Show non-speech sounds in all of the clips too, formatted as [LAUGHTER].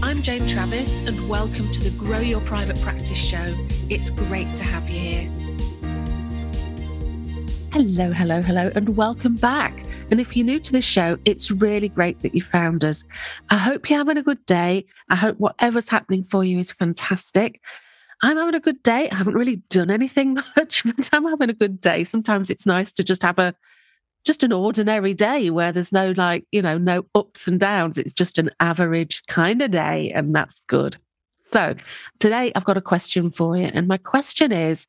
I'm Jane Travis, and welcome to the Grow Your Private Practice Show. It's great to have you here. Hello, hello, hello, and welcome back. And if you're new to this show, it's really great that you found us. I hope you're having a good day. I hope whatever's happening for you is fantastic. I'm having a good day. I haven't really done anything [LAUGHS] much, but I'm having a good day. Sometimes it's nice to just have a just an ordinary day where there's no like, you know, no ups and downs. It's just an average kind of day, and that's good. So, today I've got a question for you. And my question is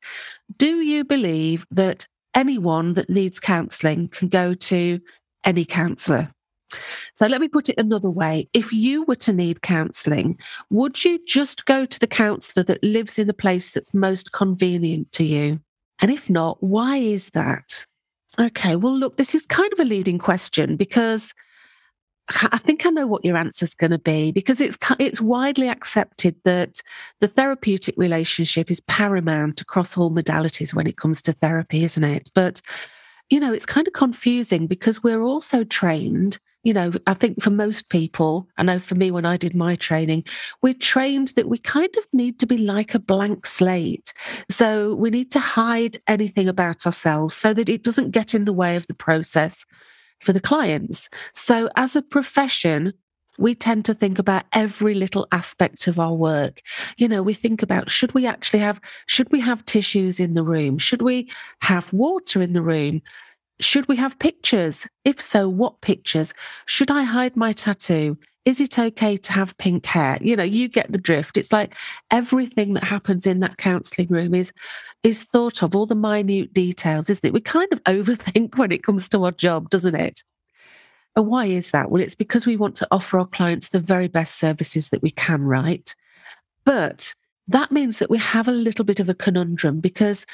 Do you believe that anyone that needs counseling can go to any counselor? So let me put it another way. If you were to need counselling, would you just go to the counsellor that lives in the place that's most convenient to you? And if not, why is that? Okay, well, look, this is kind of a leading question because I think I know what your answer is going to be because it's it's widely accepted that the therapeutic relationship is paramount across all modalities when it comes to therapy, isn't it? But you know, it's kind of confusing because we're also trained you know, I think for most people, I know for me when I did my training, we're trained that we kind of need to be like a blank slate. So we need to hide anything about ourselves so that it doesn't get in the way of the process for the clients. So as a profession, we tend to think about every little aspect of our work. You know, we think about should we actually have should we have tissues in the room? Should we have water in the room? Should we have pictures? If so, what pictures? Should I hide my tattoo? Is it okay to have pink hair? You know, you get the drift. It's like everything that happens in that counseling room is is thought of, all the minute details, isn't it? We kind of [LAUGHS] overthink when it comes to our job, doesn't it? And why is that? Well, it's because we want to offer our clients the very best services that we can, right? But that means that we have a little bit of a conundrum because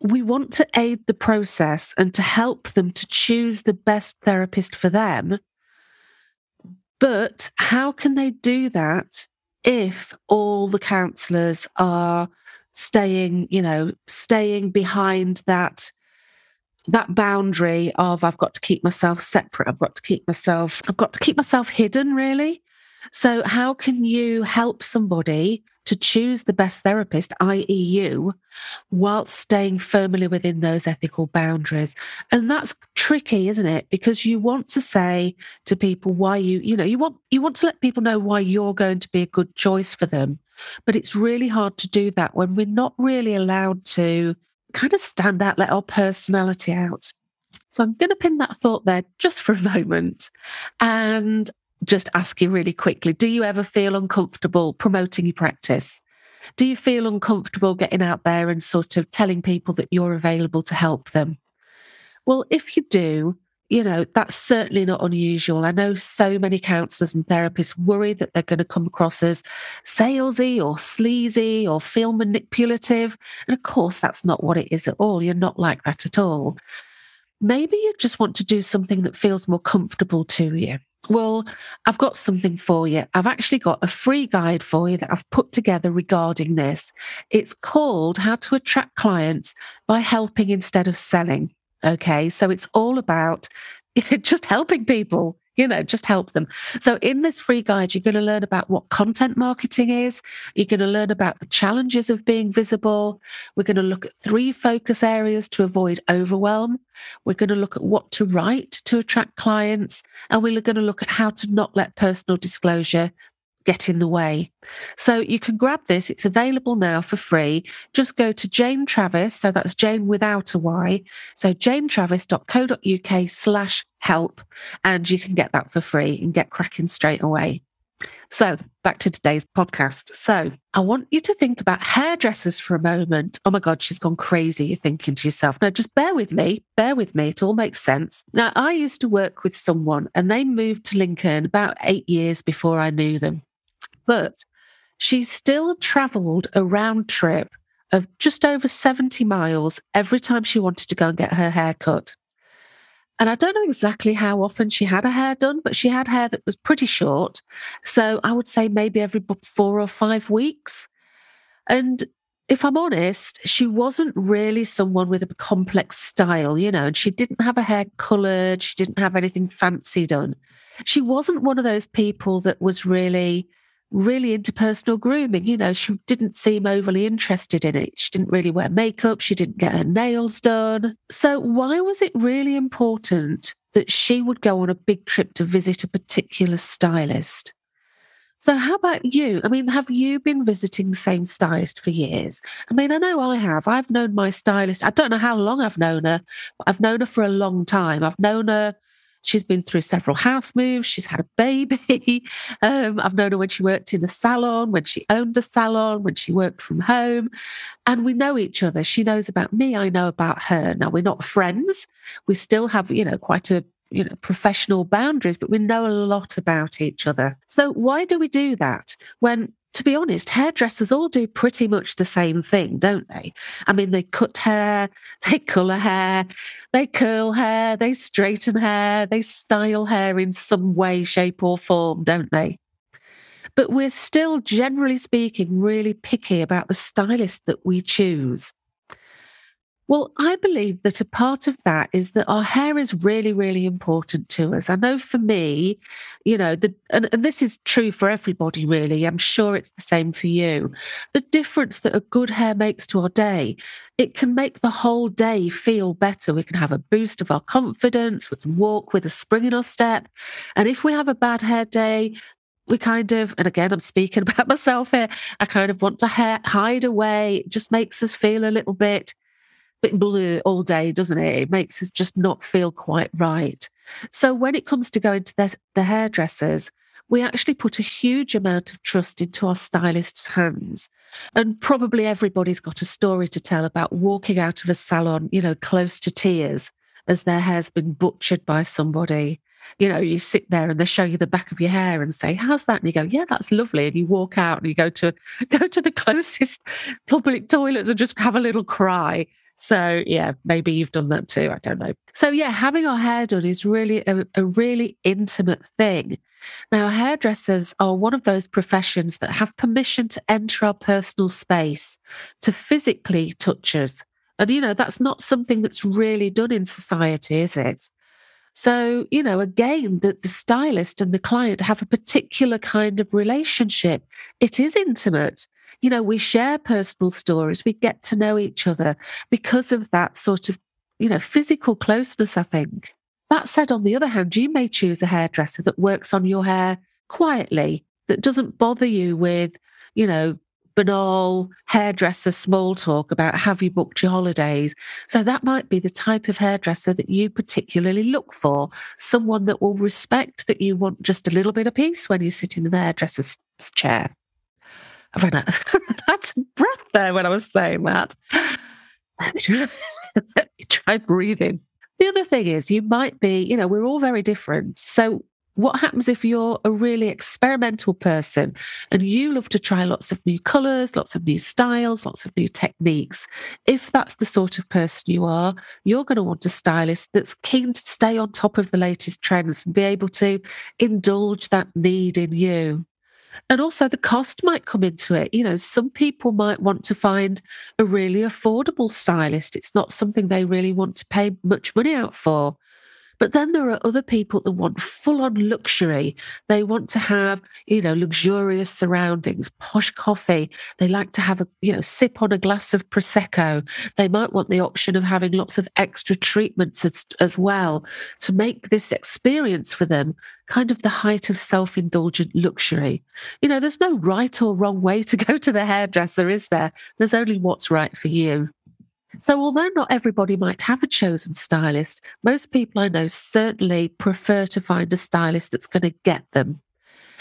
we want to aid the process and to help them to choose the best therapist for them. But how can they do that if all the counselors are staying, you know, staying behind that that boundary of I've got to keep myself separate, I've got to keep myself, I've got to keep myself hidden, really. So how can you help somebody to choose the best therapist, i.e., you, whilst staying firmly within those ethical boundaries. And that's tricky, isn't it? Because you want to say to people why you, you know, you want you want to let people know why you're going to be a good choice for them. But it's really hard to do that when we're not really allowed to kind of stand out, let our personality out. So I'm going to pin that thought there just for a [LAUGHS] moment. And just ask you really quickly do you ever feel uncomfortable promoting your practice? Do you feel uncomfortable getting out there and sort of telling people that you're available to help them? Well, if you do, you know, that's certainly not unusual. I know so many counsellors and therapists worry that they're going to come across as salesy or sleazy or feel manipulative. And of course, that's not what it is at all. You're not like that at all. Maybe you just want to do something that feels more comfortable to you. Well, I've got something for you. I've actually got a free guide for you that I've put together regarding this. It's called How to Attract Clients by Helping Instead of Selling. Okay. So it's all about [LAUGHS] just helping people you know, just help them. So, in this free guide, you're going to learn about what content marketing is. You're going to learn about the challenges of being visible. We're going to look at three focus areas to avoid overwhelm. We're going to look at what to write to attract clients. And we're going to look at how to not let personal disclosure get in the way. So you can grab this. It's available now for free. Just go to Jane Travis. So that's Jane without a Y. So janetravis.co.uk slash help. And you can get that for free and get cracking straight away. So back to today's podcast. So I want you to think about hairdressers for a moment. Oh my God, she's gone crazy. You're thinking to yourself, now just bear with me, bear with me. It all makes sense. Now, I used to work with someone and they moved to Lincoln about eight years before I knew them. But she still traveled a round trip of just over 70 miles every time she wanted to go and get her hair cut. And I don't know exactly how often she had her hair done, but she had hair that was pretty short. So I would say maybe every four or five weeks. And if I'm honest, she wasn't really someone with a complex style, you know, and she didn't have her hair colored. She didn't have anything fancy done. She wasn't one of those people that was really really into personal grooming. You know, she didn't seem overly interested in it. She didn't really wear makeup. She didn't get her nails done. So, why was it really important that she would go on a big trip to visit a particular stylist? So, how about you? I mean, have you been visiting the same stylist for years? I mean, I know I have. I've known my stylist, I don't know how long I've known her, but I've known her for a long time. I've known her She's been through several house moves. She's had a baby. [LAUGHS] Um, I've known her when she worked in a salon, when she owned a salon, when she worked from home. And we know each other. She knows about me. I know about her. Now, we're not friends. We still have, you know, quite a you know professional boundaries but we know a lot about each other so why do we do that when to be honest, hairdressers all do pretty much the same thing, don't they? I mean, they cut hair, [LAUGHS] they colour hair, they curl hair, they straighten hair, they style hair in some way, shape, or form, don't they? But we're still, generally speaking, really picky about the stylist that we choose. Well, I believe that a part of that is that our hair is really, really important to us. I know for me, you know, the, and, and, this is true for everybody, really. I'm sure it's the same for you. The difference that a good hair makes to our day, it can make the whole day feel better. We can have a boost of our confidence. We can walk with a spring in our step. And if we have a bad hair day, we kind of, and again, I'm speaking [LAUGHS] about myself here, I kind of want to ha- hide away. It just makes us feel a little bit bit blue all day, doesn't it? It makes us just not feel quite right. So when it comes to going to the, the hairdressers, we actually put a huge amount of trust into our stylist's hands. And probably everybody's got a story to tell about walking out of a salon, you know, close to tears as their hair's been butchered by somebody. You know, you sit there and they show you the back of your hair and say, How's that? And you go, Yeah, that's lovely. And you walk out and you go to [LAUGHS] go to the closest public toilets and just have a little cry. So yeah, maybe you've done that too. I don't know. So yeah, having our hair done is really a, a really intimate thing. Now, hairdressers are one of those professions that have permission to enter our personal space, to physically touch us. And, you know, that's not something that's really done in society, is it? So, you know, again, the, the stylist and the client have a particular kind of relationship. It is intimate you know, we share personal stories, we get to know each other because of that sort of, you know, physical closeness, I think. That said, on the other hand, you may choose a hairdresser that works on your hair quietly, that doesn't bother you with, you know, banal hairdresser small talk about have you booked your holidays. So that might be the type of hairdresser that you particularly look for, someone that will respect that you want just a little bit of peace when you sit in the hairdresser's chair. I ran out, out of breath there when I was saying that. Let me try, [LAUGHS] let me try breathing. The other thing is, you might be, you know, we're all very different. So, what happens if you're a really experimental person and you love to try lots of new colors, lots of new styles, lots of new techniques? If that's the sort of person you are, you're going to want a stylist that's keen to stay on top of the latest trends and be able to indulge that need in you. And also the cost might come into it. You know, some people might want to find a really affordable stylist. It's not something they really want to pay much money out for. But then there are other people that want full on luxury. They want to have, you know, luxurious surroundings, posh coffee. They like to have a, you know, sip on a glass of Prosecco. They might want the option of having lots of extra treatments as, as well to make this experience for them kind of the height of self indulgent luxury. You know, there's no right or wrong way to go to the hairdresser, is there? There's only what's right for you. So, although not everybody might have a chosen stylist, most people I know certainly prefer to find a stylist that's going to get them.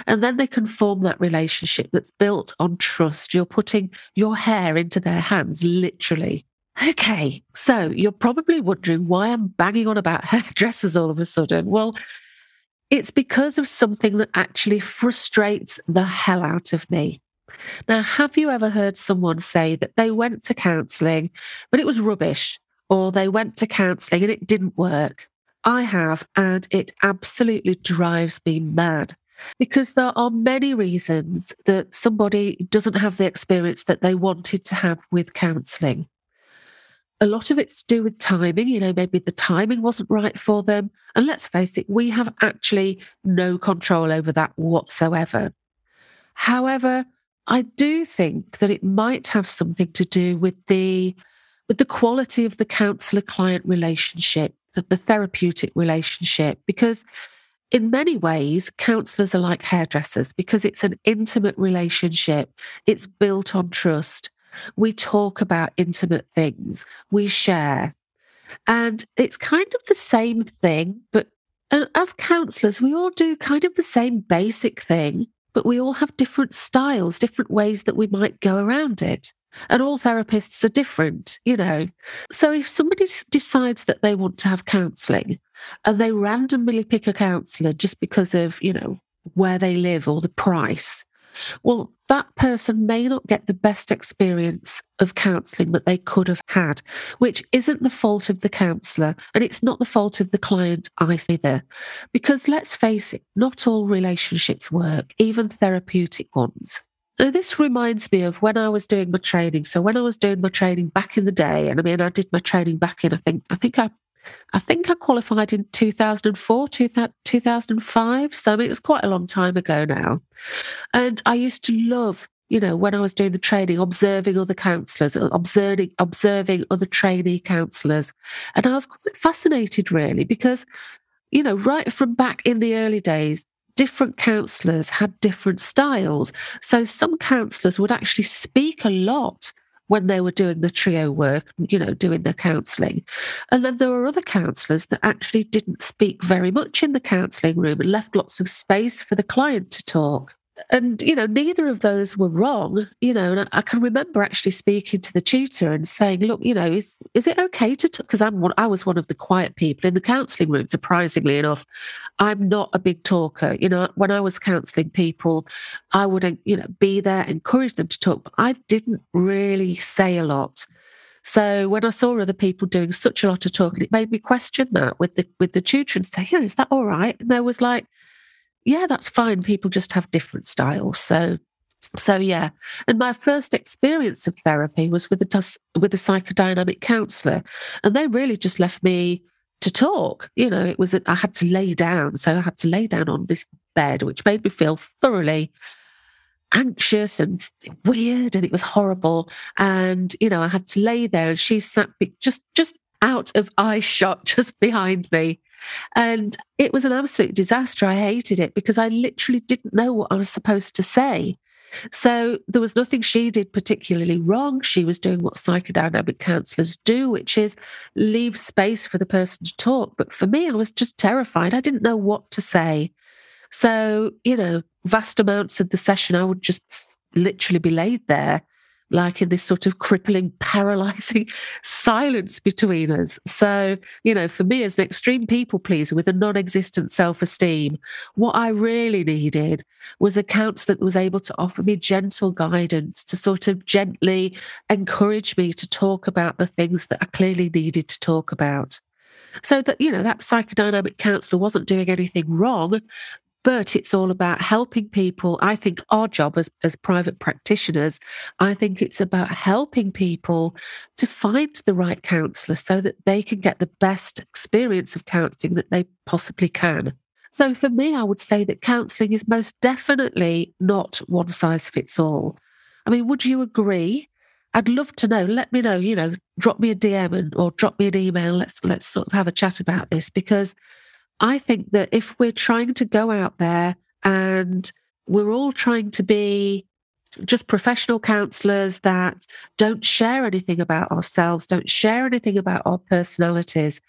And then they can form that relationship that's built on trust. You're putting your hair into their hands, literally. Okay, so you're probably wondering why I'm banging on about [LAUGHS] hairdressers all of a sudden. Well, it's because of something that actually frustrates the hell out of me. Now, have you ever heard someone say that they went to counselling, but it was rubbish, or they went to counselling and it didn't work? I have, and it absolutely drives me mad because there are many reasons that somebody doesn't have the experience that they wanted to have with counselling. A lot of it's to do with timing. You know, maybe the timing wasn't right for them. And let's face it, we have actually no control over that whatsoever. However, I do think that it might have something to do with the with the quality of the counsellor client relationship, the, the therapeutic relationship, because in many ways, counsellors are like hairdressers because it's an intimate relationship. It's built on trust. We talk about intimate things, we share. And it's kind of the same thing, but as counsellors, we all do kind of the same basic thing, but we all have different styles, different ways that we might go around it. And all therapists are different, you know. So if somebody decides that they want to have counselling and they randomly pick a counsellor just because of, you know, where they live or the price, well, that person may not get the best experience of counselling that they could have had, which isn't the fault of the counsellor and it's not the fault of the client either. Because let's face it, not all relationships work, even therapeutic ones. Now, this reminds me of when I was doing my training. So when I was doing my training back in the day, and I mean, I did my training back in, I think, I think I I think I qualified in 2004, 2005. So I mean, it's quite a long time ago now. And I used to love, you know, when I was doing the training, observing other counsellors, uh, observing, observing other trainee counsellors. And I was quite fascinated, really, because, you know, right from back in the early days, different counsellors had different styles. So some counsellors would actually speak a lot when they were doing the trio work, you know, doing the counselling. And then there were other counsellors that actually didn't speak very much in the counselling room and left lots of space for the client to talk and you know neither of those were wrong you know and I, can remember actually speaking to the tutor and saying look you know is is it okay to because i'm one, i was one of the quiet people in the counselling room surprisingly enough. I'm not a big talker you know when i was counselling people i would you know be there encourage them to talk but i didn't really say a lot. So when I saw other people doing such a lot of talking, it made me question that with the with the tutor and say, "Yeah, is that all right?" And there was like, yeah, that's fine. People just have different styles. So, so yeah. And my first experience of therapy was with a with a psychodynamic counselor, and they really just left me to talk. You know, it was I had to lay down, so I had to lay down on this bed, which made me feel thoroughly anxious and weird and it was horrible and you know i had to lay there and she sat just just out of [LAUGHS] eye shot just behind me and it was an absolute disaster. I hated it because I literally didn't know what I was supposed to say. So there was nothing she did particularly wrong. She was doing what psychodynamic counselors do, which is leave space for the person to talk. But for me, I was just terrified. I didn't know what to say. So, you know, vast amounts of the session, I would just literally be laid there like in this sort of crippling, [LAUGHS] paralyzing silence between us. So, you know, for me as an extreme people pleaser with a non existent self esteem, what I really needed was a counsellor that was able to offer me gentle guidance to sort of gently encourage me to talk about the things that I clearly needed to talk about. So that, you know, that psychodynamic counselor wasn't doing anything wrong, but it's all about helping people. I think our job as, as private practitioners, I think it's about helping people to find the right counsellor so that they can get the best experience of counselling that they possibly can. So for me, I would say that counselling is most definitely not one size fits all. I mean, would you agree? I'd love to know. Let me know. You know, drop me a DM and, or drop me an email. Let's let's sort of have a chat about this because I think that if we're trying to go out there and we're all trying to be just professional counselors that don't share anything about ourselves, don't share anything about our personalities,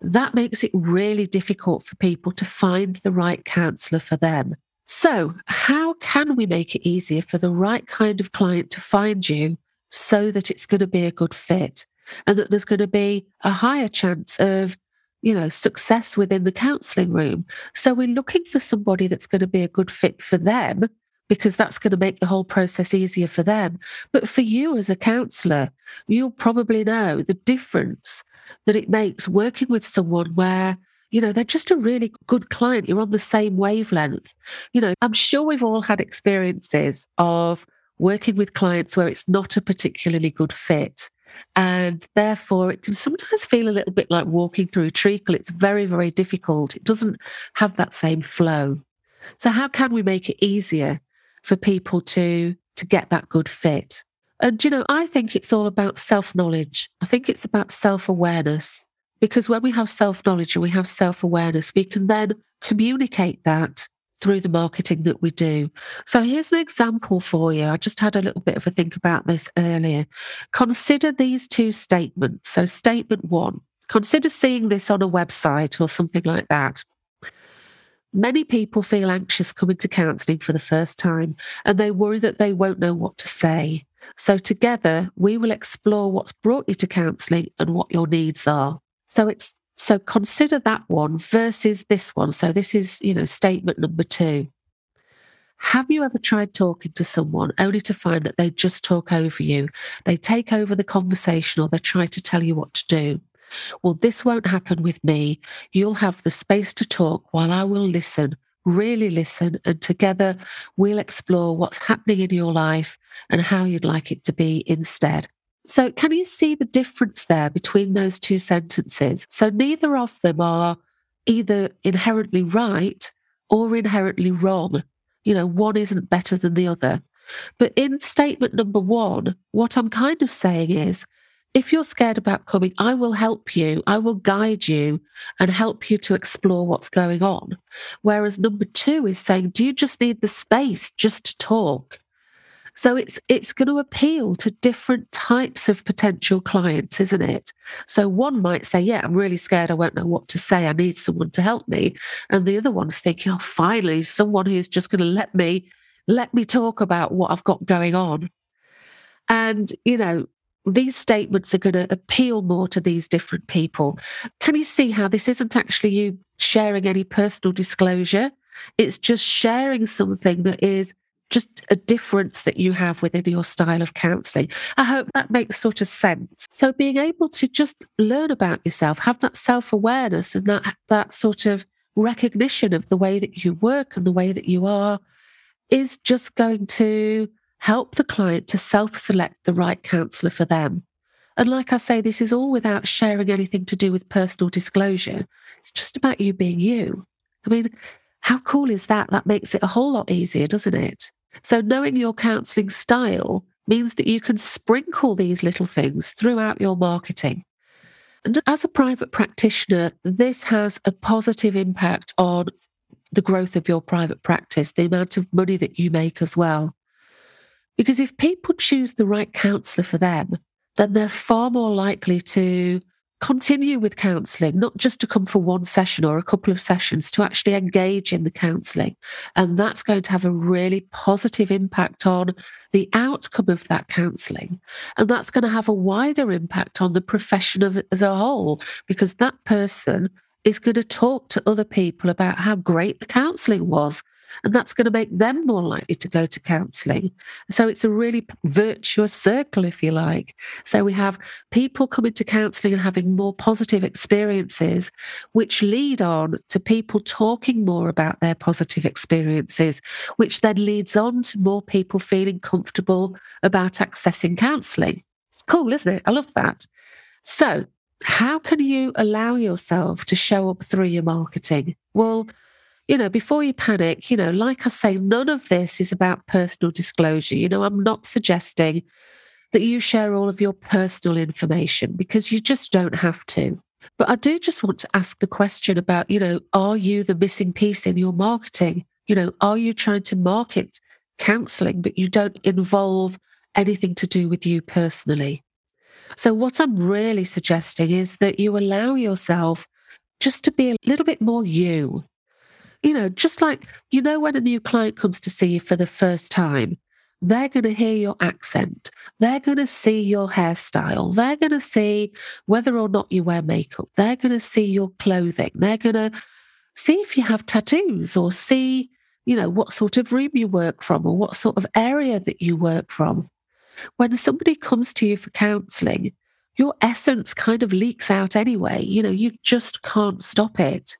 that makes it really difficult for people to find the right counselor for them. So, how can we make it easier for the right kind of client to find you so that it's going to be a good fit and that there's going to be a higher chance of you know, success within the counselling room. So we're looking for somebody that's going to be a good fit for them because that's going to make the whole process easier for them. But for you as a counsellor, you'll probably know the difference that it makes working with someone where you know, they're just a really good client. You're on the same wavelength. You know, I'm sure we've all had experiences of working with clients where it's not a particularly good fit. And therefore, it can sometimes feel a little bit like walking through treacle. It's very, very difficult. It doesn't have that same flow. So, how can we make it easier for people to, to get that good fit? And, you know, I think it's all about self knowledge. I think it's about self awareness. Because when we have self knowledge and we have self awareness, we can then communicate that through the marketing that we do. So here's an example for you. I just had a little bit of a think about this earlier. Consider these two statements. So, statement one consider seeing this on a website or something like that. Many people feel anxious coming to counselling for the first time and they worry that they won't know what to say. So, together, we will explore what's brought you to counselling and what your needs are. So it's so consider that one versus this one. So this is, you know, statement number two. Have you ever tried talking to someone only to find that they just talk over you? They take over the conversation or they try to tell you what to do. Well, this won't happen with me. You'll have the space to talk while I will listen, really listen, and together we'll explore what's happening in your life and how you'd like it to be instead. So, can you see the difference there between those two sentences? So, neither of them are either inherently right or inherently wrong. You know, one isn't better than the other. But in statement number one, what I'm kind of saying is if you're scared about coming, I will help you, I will guide you and help you to explore what's going on. Whereas number two is saying, do you just need the space just to talk? So it's it's going to appeal to different types of potential clients, isn't it? So one might say, "Yeah, I'm really scared. I won't know what to say. I need someone to help me," and the other one's thinking, "Oh, finally, someone who's just going to let me let me talk about what I've got going on." And you know, these statements are going to appeal more to these different people. Can you see how this isn't actually you sharing any personal disclosure? It's just sharing something that is just a difference that you have within your style of counseling. I hope that makes sort of sense. So being able to just learn about yourself, have that self-awareness and that that sort of recognition of the way that you work and the way that you are is just going to help the client to self-select the right counselor for them. And like I say, this is all without sharing anything to do with personal disclosure. It's just about you being you. I mean, how cool is that? That makes it a whole lot easier, doesn't it? So, knowing your counseling style means that you can sprinkle these little things throughout your marketing. And as a private practitioner, this has a positive impact on the growth of your private practice, the amount of money that you make as well. Because if people choose the right counsellor for them, then they're far more likely to continue with counselling, not just to come for one session or a couple of sessions, to actually engage in the counselling. And that's going to have a really positive impact on the outcome of that counselling. And that's going to have a wider impact on the profession of as a whole, because that person is going to talk to other people about how great the counselling was and that's going to make them more likely to go to counselling. So it's a really virtuous circle, if you like. So we have people coming to counselling and having more positive experiences, which lead on to people talking more about their positive experiences, which then leads on to more people feeling comfortable about accessing counselling. It's cool, isn't it? I love that. So, how can you allow yourself to show up through your marketing? Well, you know, before you panic, you know, like I say, none of this is about personal disclosure. You know, I'm not suggesting that you share all of your personal information because you just don't have to. But I do just want to ask the question about, you know, are you the missing piece in your marketing? You know, are you trying to market counseling, but you don't involve anything to do with you personally? So, what I'm really suggesting is that you allow yourself just to be a little bit more you you know, just like, you know, when a new client comes to see you for the first time, they're going to hear your accent. They're going to see your hairstyle. They're going to see whether or not you wear makeup. They're going to see your clothing. They're going to see if you have tattoos or see you know, what sort of room you work from or what sort of area that you work from. When somebody comes to you for counseling, your essence kind of leaks out anyway. You know, you just can't stop it.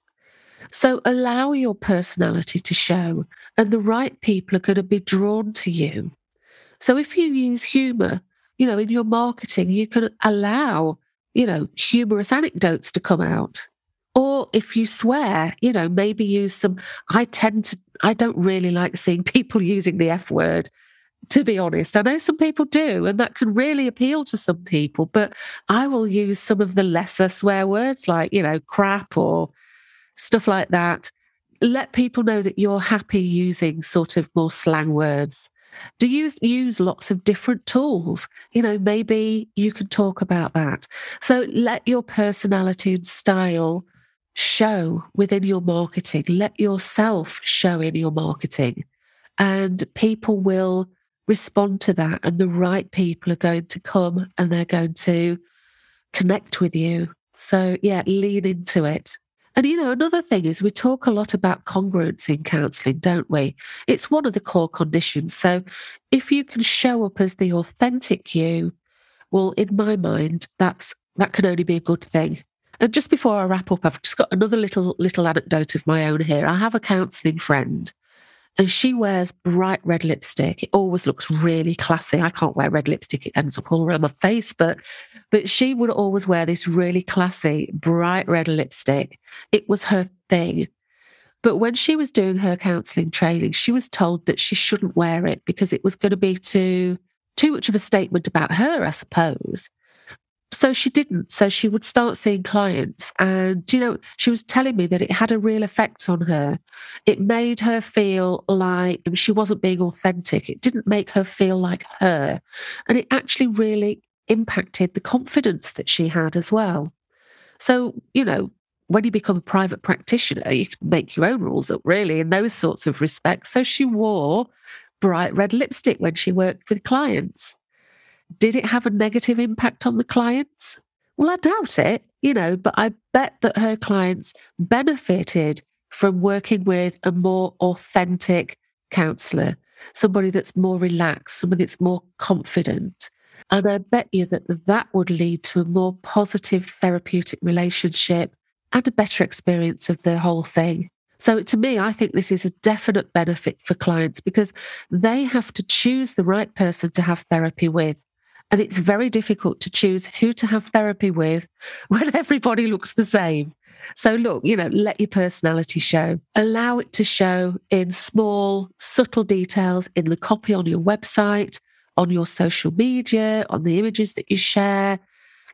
So allow your personality to show, and the right people are going to be drawn to you. So if you use humor, you know, in your marketing, you can allow, you know, humorous anecdotes to come out. Or if you swear, you know, maybe use some. I tend to, I don't really like seeing [LAUGHS] people using the F word, to be honest. I know some people do, and that can really appeal to some people, but I will use some of the lesser swear words like, you know, crap or stuff like that. Let people know that you're happy using sort of more slang words. Do you use lots of different tools? You know, maybe you can talk about that. So let your personality and style show within your marketing. Let yourself show in your marketing. And people will respond to that. And the right people are going to come and they're going to connect with you. So, yeah, lean into it. And you know, another thing is we talk a lot about congruence in counseling, don't we? It's one of the core conditions. So if you can show up as the authentic you, well, in my mind, that's that can only be a good thing. And just before I wrap up, I've just got another little little anecdote of my own here. I have a counselling friend and she wears bright red lipstick. It always looks really classy. I can't wear red lipstick; it ends up all around my face. But, but she would always wear this really classy, bright red lipstick. It was her thing. But when she was doing her counselling training, she was told that she shouldn't wear it because it was going to be too too much of a statement about her, I suppose so she didn't. So she would start seeing clients. And, you know, she was telling me that it had a real effect on her. It made her feel like she wasn't being authentic. It didn't make her feel like her. And it actually really impacted the confidence that she had as well. So, you know, when you become a private practitioner, you can make your own rules up, really, in those sorts of respects. So she wore bright red lipstick when she worked with clients. Did it have a negative impact on the clients? Well, I doubt it, you know, but I bet that her clients benefited from working with a more authentic counselor, somebody that's more relaxed, somebody that's more confident. And I bet you that that would lead to a more positive therapeutic relationship and a better experience of the whole thing. So, to me, I think this is a definite benefit for clients because they have to choose the right person to have therapy with. And it's very difficult to choose who to have therapy with [LAUGHS] when everybody looks the same. So, look, you know, let your personality show. Allow it to show in small, subtle details in the copy on your website, on your social media, on the images that you share,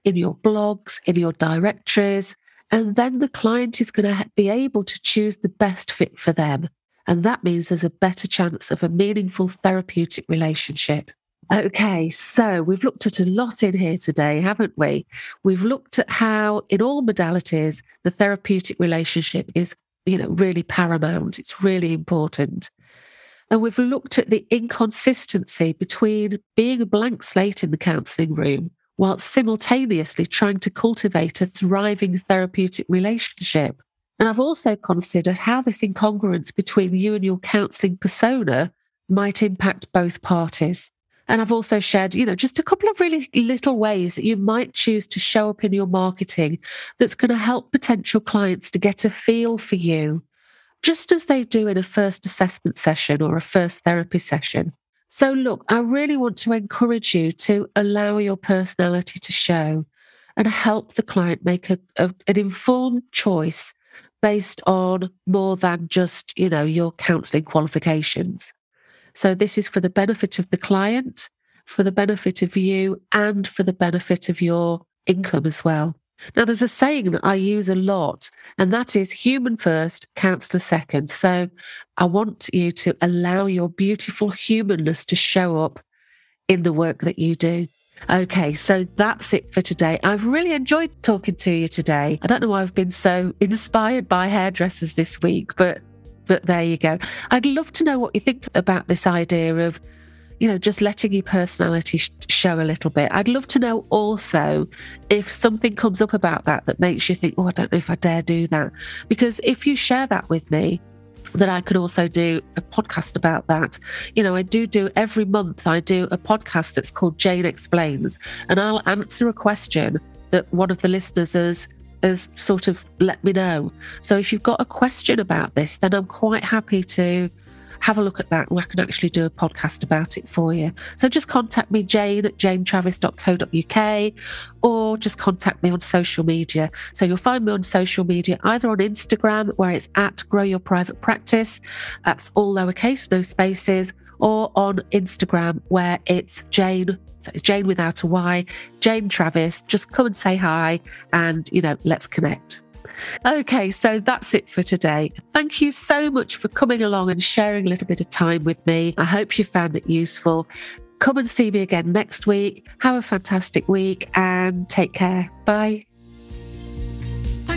in your blogs, in your directories. And then the client is going to be able to choose the best fit for them. And that means there's a better chance of a meaningful therapeutic relationship. Okay, so we've looked at a lot in here today, haven't we? We've looked at how, in all modalities, the therapeutic relationship is, you know, really paramount. It's really important. And we've looked at the inconsistency between being a blank slate in the counselling room while simultaneously trying to cultivate a thriving therapeutic relationship. And I've also considered how this incongruence between you and your counselling persona might impact both parties. And I've also shared, you know, just a couple of really little ways that you might choose to show up in your marketing that's going to help potential clients to get a feel for you, just as they do in a first assessment session or a first therapy session. So, look, I really want to encourage you to allow your personality to show and help the client make a, a, an informed choice based on more than just, you know, your counseling qualifications. So this is for the benefit of the client, for the benefit of you, and for the benefit of your income as well. Now, there's a saying that I use a lot, and that is human first, counselor second. So I want you to allow your beautiful humanness to show up in the work that you do. Okay, so that's it for today. I've really enjoyed talking to you today. I don't know why I've been so inspired by hairdressers this week, but but there you go. I'd love to know what you think about this idea of, you know, just letting your personality sh- show a little bit. I'd love to know also if something comes up about that that makes you think, oh, I don't know if I dare do that. Because if you share that with me, that I could also do a podcast about that. You know, I do do every month, I do a podcast that's called Jane Explains, and I'll answer a question that one of the listeners has has sort of let me know. So if you've got a question about this, then I'm quite happy to have a look at that and I can actually do a podcast about it for you. So just contact me, Jane at janetravis.co.uk, or just contact me on social media. So you'll find me on social media either on Instagram, where it's at Grow Your Private Practice, that's all lowercase, no spaces, or on Instagram, where it's Jane. So it's Jane without a Y, Jane Travis. Just come and say hi and, you know, let's connect. Okay, so that's it for today. Thank you so much for coming along and sharing a little bit of time with me. I hope you found it useful. Come and see me again next week. Have a fantastic week and take care. Bye.